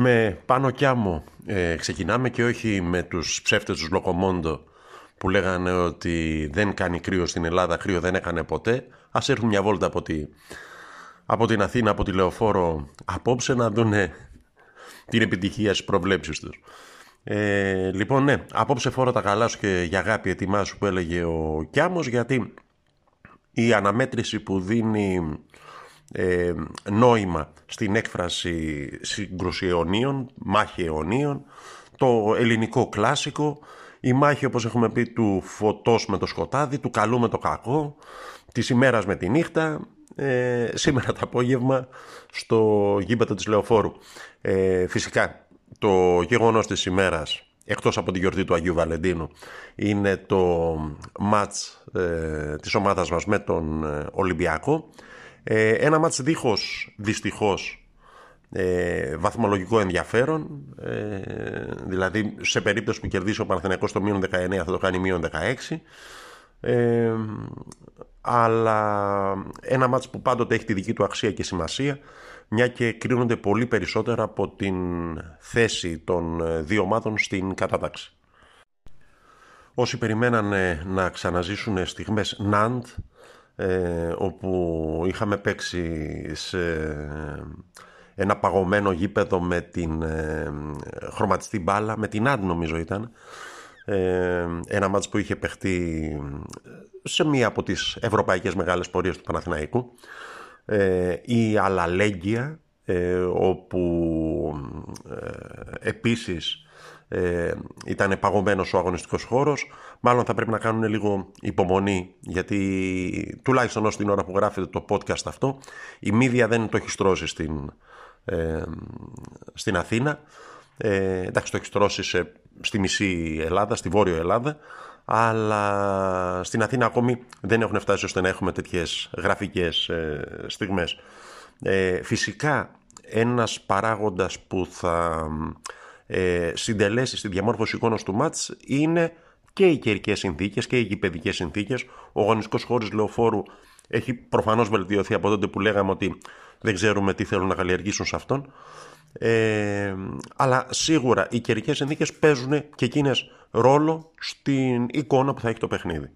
Με πάνω κι άμμο ε, ξεκινάμε και όχι με τους ψεύτες τους Λοκομόντο που λέγανε ότι δεν κάνει κρύο στην Ελλάδα, κρύο δεν έκανε ποτέ. Ας έρθουν μια βόλτα από, τη, από την Αθήνα, από τη Λεωφόρο απόψε να δουν την επιτυχία στις προβλέψεις τους. Ε, λοιπόν, ναι, απόψε φόρα τα καλά σου και για αγάπη ετοιμάσου που έλεγε ο Κιάμος γιατί η αναμέτρηση που δίνει ε, νόημα στην έκφραση σύγκρουση αιωνίων, μάχη αιωνίων, το ελληνικό κλάσικο, η μάχη όπως έχουμε πει του φωτός με το σκοτάδι, του καλού με το κακό, της ημέρας με τη νύχτα, ε, σήμερα το απόγευμα στο γήπεδο της Λεωφόρου. Ε, φυσικά το γεγονός της ημέρας εκτός από τη γιορτή του Αγίου Βαλεντίνου είναι το μάτς ε, της ομάδας μας με τον ε, Ολυμπιακό ε, ένα μάτς δίχως δυστυχώς ε, βαθμολογικό ενδιαφέρον ε, δηλαδή σε περίπτωση που κερδίσει ο Παναθηναϊκός το μείον 19 θα το κάνει μείον 16 ε, αλλά ένα μάτς που πάντοτε έχει τη δική του αξία και σημασία μια και κρίνονται πολύ περισσότερα από την θέση των δύο ομάδων στην κατάταξη. Όσοι περιμένανε να ξαναζήσουν στιγμές Ναντ ε, όπου είχαμε παίξει σε ένα παγωμένο γήπεδο με την ε, χρωματιστή μπάλα, με την Άντ νομίζω ήταν, ε, ένα μάτς που είχε παιχτεί σε μία από τις ευρωπαϊκές μεγάλες πορείες του Παναθηναϊκού, ε, η Αλαλέγγια, όπου επίσης ε, ήταν παγωμένος ο αγωνιστικός χώρος. Μάλλον θα πρέπει να κάνουν λίγο υπομονή, γιατί τουλάχιστον ως την ώρα που γράφεται το podcast αυτό, η μύδια δεν το έχει στρώσει στην, ε, στην Αθήνα. Ε, εντάξει, το έχει στρώσει σε, στη μισή Ελλάδα, στη Βόρειο Ελλάδα, αλλά στην Αθήνα ακόμη δεν έχουν φτάσει ώστε να έχουμε τέτοιες γραφικές ε, στιγμές. Ε, φυσικά, ένας παράγοντας που θα ε, συντελέσεις στη διαμόρφωση εικόνας του μάτς είναι και οι καιρικές συνθήκες και οι γηπαιδικές συνθήκες. Ο γονιστικός χώρος λεωφόρου έχει προφανώς βελτιωθεί από τότε που λέγαμε ότι δεν ξέρουμε τι θέλουν να καλλιεργήσουν σε αυτόν. Ε, αλλά σίγουρα οι καιρικές συνθήκες παίζουν και εκείνες ρόλο στην εικόνα που θα έχει το παιχνίδι.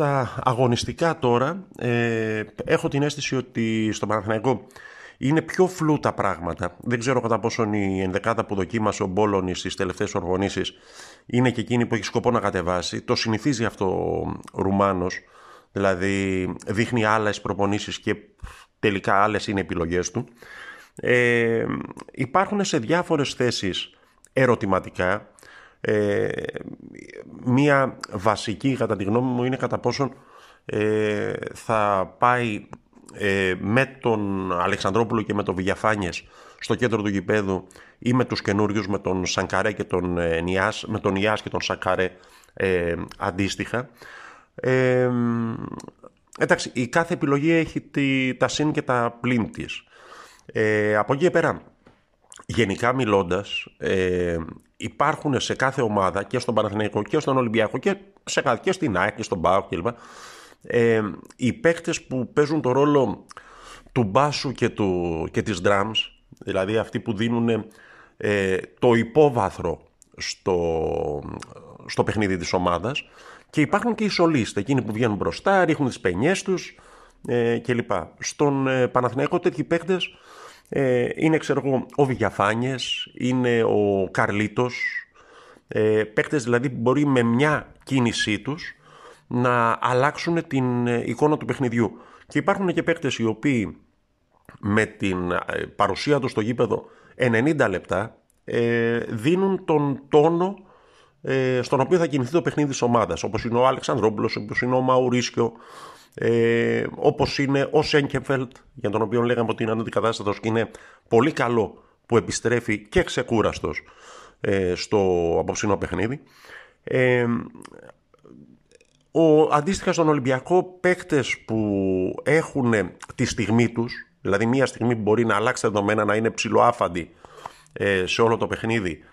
Στα αγωνιστικά τώρα ε, έχω την αίσθηση ότι στο Παναθηναϊκό είναι πιο φλού τα πράγματα. Δεν ξέρω κατά πόσον η ενδεκάδα που δοκίμασε ο Μπόλωνης στις τελευταίες οργανώσεις είναι και εκείνη που έχει σκοπό να κατεβάσει. Το συνηθίζει αυτό ο Ρουμάνος, δηλαδή δείχνει άλλες προπονήσεις και τελικά άλλες είναι επιλογές του. Ε, υπάρχουν σε διάφορες θέσεις ερωτηματικά ε, μία βασική κατά τη γνώμη μου είναι κατά πόσον ε, θα πάει ε, με τον Αλεξανδρόπουλο και με τον Βηγιαφάνιες στο κέντρο του γηπέδου ή με τους καινούριους με τον Σανκαρέ και τον ε, Νιάς, με τον Νιάς και τον Σανκαρέ ε, αντίστοιχα. Ε, εντάξει, η κάθε επιλογή έχει τη, τα συν και τα πλήν της. Ε, από εκεί πέρα, γενικά μιλώντας, ε, υπάρχουν σε κάθε ομάδα και στον Παναθηναϊκό και στον Ολυμπιακό και, σε, και στην ΑΕΚ και στον ΠΑΟΚ κλπ. Ε, οι παίκτες που παίζουν το ρόλο του μπάσου και, του, και της drums, δηλαδή αυτοί που δίνουν ε, το υπόβαθρο στο, στο παιχνίδι της ομάδας και υπάρχουν και οι σολίστες, εκείνοι που βγαίνουν μπροστά, ρίχνουν τις πενιές τους ε, κλπ. Στον ε, Παναθηναϊκό τέτοιοι παίκτες ε, είναι ξέρω εγώ ο Βηγιαφάνιες, είναι ο Καρλίτος, ε, παίκτες δηλαδή που μπορεί με μια κίνησή τους να αλλάξουν την ε, εικόνα του παιχνιδιού. Και υπάρχουν και παίκτες οι οποίοι με την ε, παρουσία τους στο γήπεδο 90 λεπτά ε, δίνουν τον τόνο ε, στον οποίο θα κινηθεί το παιχνίδι της ομάδας, όπως είναι ο Αλεξανδρόπουλος, όπως είναι ο Μαουρίσκιο, ε, όπως είναι ο Σέγκεφελτ, για τον οποίο λέγαμε ότι είναι αντικατάστατος και είναι πολύ καλό που επιστρέφει και ξεκούραστος ε, στο απόψινό παιχνίδι. Ε, ο, αντίστοιχα στον Ολυμπιακό παίκτες που έχουν τη στιγμή τους, δηλαδή μια στιγμή που μπορεί να αλλάξει τα δεδομένα, να είναι ψηλοάφαντη ε, σε όλο το παιχνίδι,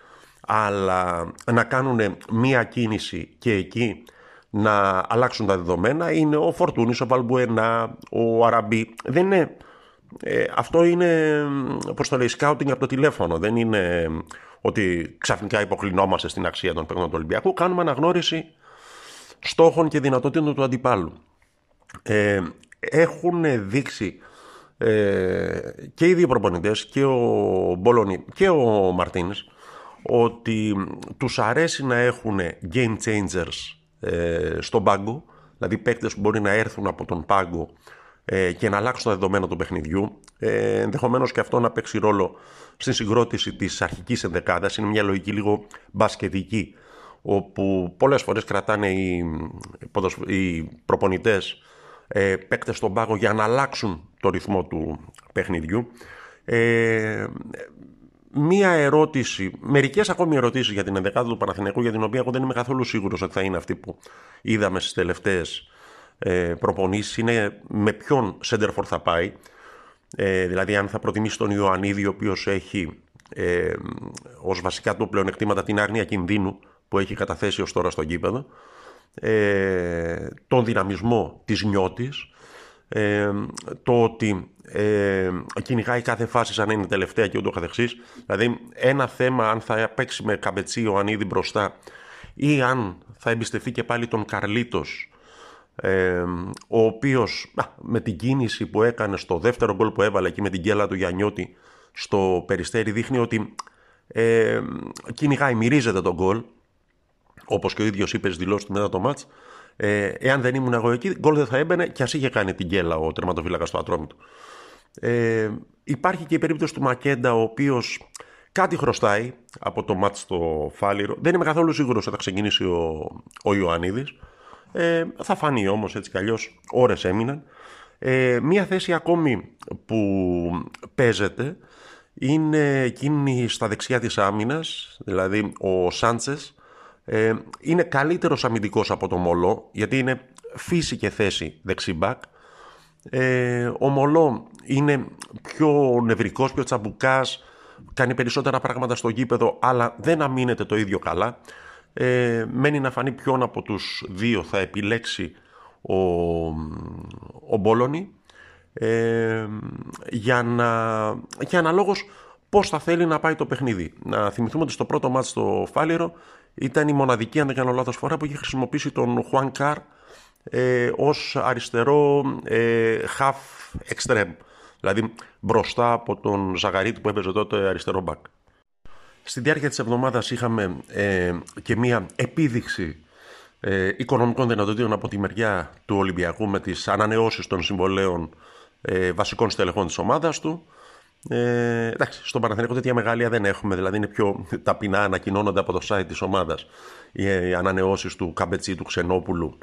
αλλά να κάνουν μία κίνηση και εκεί να αλλάξουν τα δεδομένα είναι ο Φορτούνης, ο Βαλμπουενά, ο Αραμπί. Δεν είναι... Ε, αυτό είναι, πώς το λέει, σκάουτινγκ από το τηλέφωνο. Δεν είναι ότι ξαφνικά υποκλεινόμαστε στην αξία των παίκτων του Ολυμπιακού. Κάνουμε αναγνώριση στόχων και δυνατοτήτων του αντιπάλου. Ε, έχουν δείξει ε, και οι δύο προπονητές και ο Μπολονί και ο Μαρτίνης ότι τους αρέσει να έχουν game changers ε, στον πάγκο δηλαδή παίκτες που μπορεί να έρθουν από τον πάγκο ε, και να αλλάξουν τα δεδομένα του παιχνιδιού ε, ενδεχομένως και αυτό να παίξει ρόλο στην συγκρότηση της αρχικής ενδεκάδας είναι μια λογική λίγο μπασκετική όπου πολλές φορές κρατάνε οι, οι προπονητές ε, παίκτες στον πάγο για να αλλάξουν το ρυθμό του παιχνιδιού. Ε, μία ερώτηση, μερικές ακόμη ερωτήσεις για την ενδεκάδα του Παναθηναϊκού για την οποία εγώ δεν είμαι καθόλου σίγουρος ότι θα είναι αυτή που είδαμε στις τελευταίες ε, προπονήσεις. Είναι με ποιον Σέντερφορ θα πάει. Ε, δηλαδή αν θα προτιμήσει τον Ιωαννίδη ο οποίος έχει ε, ως βασικά του πλεονεκτήματα την άγνοια κινδύνου που έχει καταθέσει ως τώρα στο γήπεδο, ε, τον δυναμισμό της νιώτης, ε, το ότι ε, κυνηγάει κάθε φάση σαν να είναι τελευταία και ούτω καθεξής. Δηλαδή ένα θέμα αν θα παίξει με καμπετσί ο Ανίδη μπροστά ή αν θα εμπιστευτεί και πάλι τον Καρλίτος ε, ο οποίος με την κίνηση που έκανε στο δεύτερο γκολ που έβαλε και με την γκέλα του Γιαννιώτη στο Περιστέρι δείχνει ότι ε, κυνηγάει, μυρίζεται τον γκολ όπως και ο ίδιος είπε στις δηλώσεις του μετά το μάτς, ε, εάν δεν ήμουν εγώ εκεί, γκολ δεν θα έμπαινε και ας είχε κάνει την γκέλα ο τερματοφύλακας στο ατρόμι του. Ε, υπάρχει και η περίπτωση του Μακέντα, ο οποίος κάτι χρωστάει από το μάτς στο Φάληρο. Δεν είμαι καθόλου σίγουρος ότι θα ξεκινήσει ο, ο Ιωαννίδης. Ε, θα φανεί όμως έτσι κι αλλιώς, ώρες έμειναν. Ε, μία θέση ακόμη που παίζεται είναι εκείνη στα δεξιά της άμυνας, δηλαδή ο Σάντσες ε, είναι καλύτερος αμυντικός από το Μολό, γιατί είναι φύση και θέση δεξιμπάκ. Ε, ο Μολό είναι πιο νευρικός, πιο τσαμπουκάς, κάνει περισσότερα πράγματα στο γήπεδο, αλλά δεν αμήνεται το ίδιο καλά. Ε, μένει να φανεί ποιον από τους δύο θα επιλέξει ο, ο Μπόλωνη ε, για να, και αναλόγως πώς θα θέλει να πάει το παιχνίδι. Να θυμηθούμε ότι στο πρώτο μάτς στο Φάλιρο ήταν η μοναδική, αν δεν κάνω λάθος φορά, που είχε χρησιμοποιήσει τον Χουάν Καρ ε, ως αριστερό ε, half extreme. Δηλαδή μπροστά από τον Ζαγαρίτη που έπαιζε τότε αριστερό back. Στη διάρκεια της εβδομάδας είχαμε ε, και μία επίδειξη ε, οικονομικών δυνατοτήτων από τη μεριά του Ολυμπιακού με τις ανανεώσεις των συμβολέων ε, βασικών στελεχών της ομάδας του. Ε, εντάξει, στον Παναθηναϊκό τέτοια μεγαλεία δεν έχουμε, δηλαδή είναι πιο ταπεινά ανακοινώνονται από το site της ομάδας οι ανανεώσεις του Καμπετσί, του Ξενόπουλου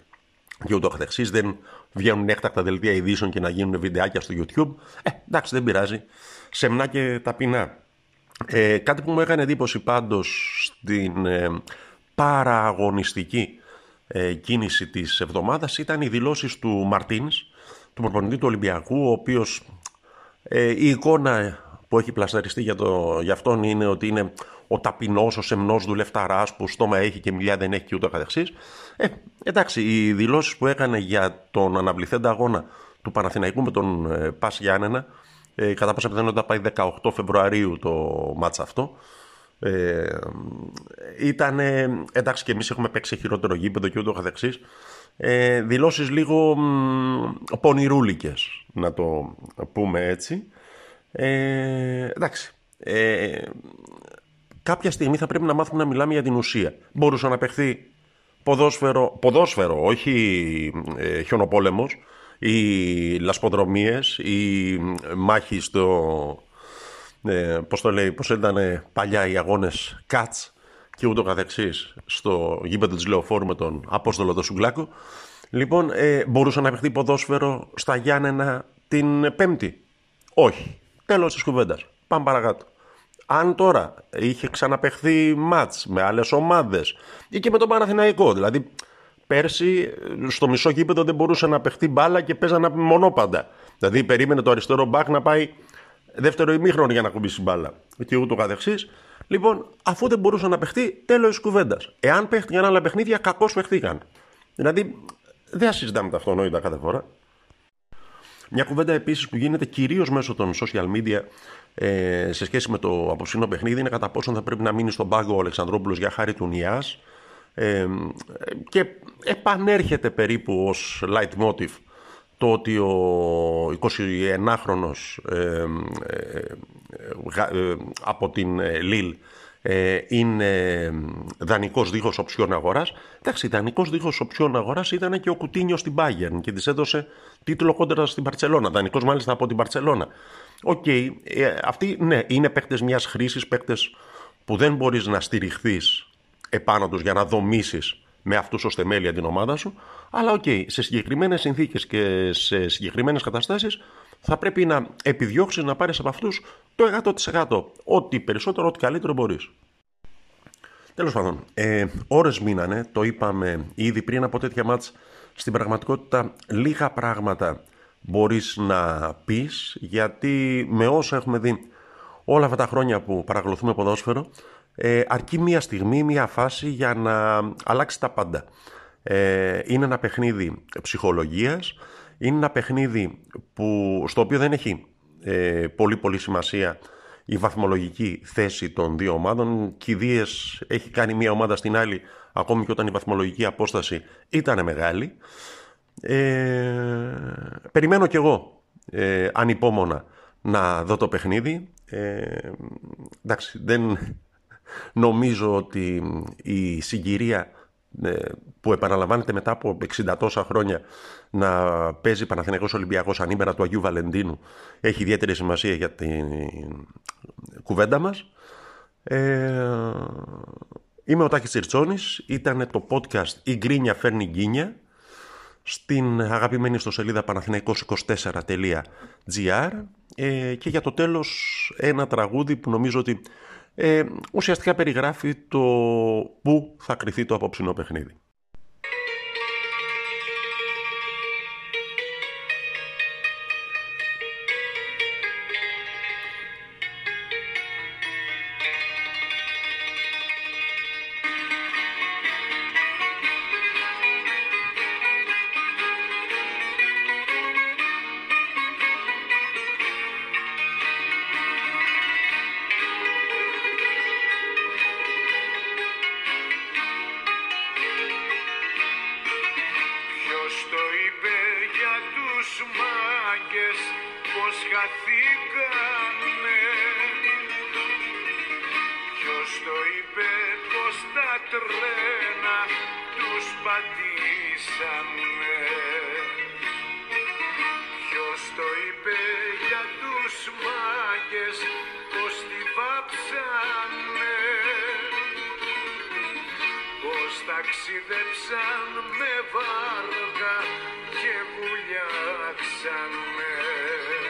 και ούτω καθεξής. Δεν βγαίνουν έκτακτα δελτία ειδήσεων και να γίνουν βιντεάκια στο YouTube. Ε, εντάξει, δεν πειράζει. Σεμνά και ταπεινά. Ε, κάτι που μου έκανε εντύπωση πάντως στην ε, παραγωνιστική ε, κίνηση της εβδομάδας ήταν οι δηλώσεις του Μαρτίνς, του προπονητή του Ολυμπιακού, ο οποίος ε, η εικόνα που έχει πλασταριστεί για, το, για αυτόν είναι ότι είναι ο ταπεινός, ο σεμνός δουλευταράς που στόμα έχει και μιλιά δεν έχει και ούτω καθεξής. Ε, εντάξει, οι δηλώσεις που έκανε για τον αναβληθέντα αγώνα του Παναθηναϊκού με τον ε, Πας Γιάννενα, ε, κατά πάσα πιθανότητα πάει 18 Φεβρουαρίου το μάτσα αυτό. Ε, ήταν εντάξει και εμείς έχουμε παίξει χειρότερο γήπεδο και ούτω καθεξής ε, δηλώσεις λίγο πονηρούλικες να το πούμε έτσι. Ε, εντάξει ε, κάποια στιγμή θα πρέπει να μάθουμε να μιλάμε για την ουσία. Μπορούσε να παιχθεί ποδόσφαιρο, ποδόσφαιρο όχι ε, χιονοπόλεμος ή λασποδρομίες ή μάχη στο ε, πώς το λέει, πώς ήταν παλιά οι αγώνες Cats και ούτω καθεξής στο γήπεδο της Λεωφόρου με τον Απόστολο του Σουγκλάκο. Λοιπόν, ε, μπορούσε να παιχτεί ποδόσφαιρο στα Γιάννενα την Πέμπτη. Όχι. Τέλος της κουβέντας. Πάμε παρακάτω. Αν τώρα είχε ξαναπεχθεί μάτς με άλλες ομάδες ή και με τον Παναθηναϊκό, δηλαδή πέρσι στο μισό γήπεδο δεν μπορούσε να παιχτεί μπάλα και παίζανε μονόπαντα. Δηλαδή περίμενε το αριστερό μπακ να πάει δεύτερο ημίχρονο για να κουμπίσει μπάλα και ούτω καθεξής. Λοιπόν, αφού δεν μπορούσε να παιχτεί, τέλος τη κουβέντας. Εάν παίχτηκαν άλλα παιχνίδια, κακώς παιχτήκαν. Δηλαδή, δεν συζητάμε τα αυτονόητα κάθε φορά. Μια κουβέντα επίσης που γίνεται κυρίως μέσω των social media ε, σε σχέση με το απόψινό παιχνίδι είναι κατά πόσο θα πρέπει να μείνει στον πάγκο ο Αλεξανδρόπουλος για χάρη του Νιάς. Ε, και επανέρχεται περίπου ως light motive το ότι ο 21χρονος ε, ε, ε, από την Λίλ είναι δανεικός δίχως οψιόν αγοράς. Εντάξει, δανεικός δίχως οψιόν αγοράς ήταν και ο Κουτίνιο στην Bayern και της έδωσε τίτλο κόντρα στην Μπαρτσελόνα. Δανεικός μάλιστα από την Μπαρτσελόνα. Οκ, okay, αυτοί ναι, είναι παίκτες μιας χρήσης, παίκτες που δεν μπορείς να στηριχθείς επάνω τους για να δομήσεις με αυτούς ως θεμέλια την ομάδα σου. Αλλά οκ, okay, σε συγκεκριμένες συνθήκες και σε συγκεκριμένες καταστάσεις θα πρέπει να επιδιώξεις να πάρεις από αυτούς το 100%. Ό,τι περισσότερο, ό,τι καλύτερο μπορείς. Τέλος πάντων, ε, ώρες μείνανε, το είπαμε ήδη πριν από τέτοια ματς. Στην πραγματικότητα, λίγα πράγματα μπορείς να πεις, γιατί με όσα έχουμε δει όλα αυτά τα χρόνια που παρακολουθούμε ποδόσφαιρο, ε, αρκεί μία στιγμή, μία φάση για να αλλάξει τα πάντα. Ε, είναι ένα παιχνίδι ψυχολογίας, είναι ένα παιχνίδι που, στο οποίο δεν έχει ε, πολύ πολύ σημασία η βαθμολογική θέση των δύο ομάδων. Κηδείες έχει κάνει μία ομάδα στην άλλη, ακόμη και όταν η βαθμολογική απόσταση ήταν μεγάλη. Ε, περιμένω κι εγώ ε, ανυπόμονα να δω το παιχνίδι. Ε, εντάξει, δεν, Νομίζω ότι η συγκυρία ε, που επαναλαμβάνεται μετά από 60 τόσα χρόνια να παίζει Παναθηναϊκός Ολυμπιακός ανήμερα του Αγίου Βαλεντίνου έχει ιδιαίτερη σημασία για την κουβέντα μας. Ε, είμαι ο Τάκης Τσιρτσόνης, ήταν το podcast «Η Γκρίνια φέρνει γκίνια» στην αγαπημένη στο σελίδα παναθηναϊκός24.gr ε, και για το τέλος ένα τραγούδι που νομίζω ότι ε, ουσιαστικά περιγράφει το πού θα κρυθεί το απόψινό παιχνίδι. είπε για τους μάγκες πως χαθήκανε. Ποιος το είπε πως τα τρένα τους πατήσανε. Ποιος το είπε ταξίδεψαν με βάργα και βουλιάξανε. Όσο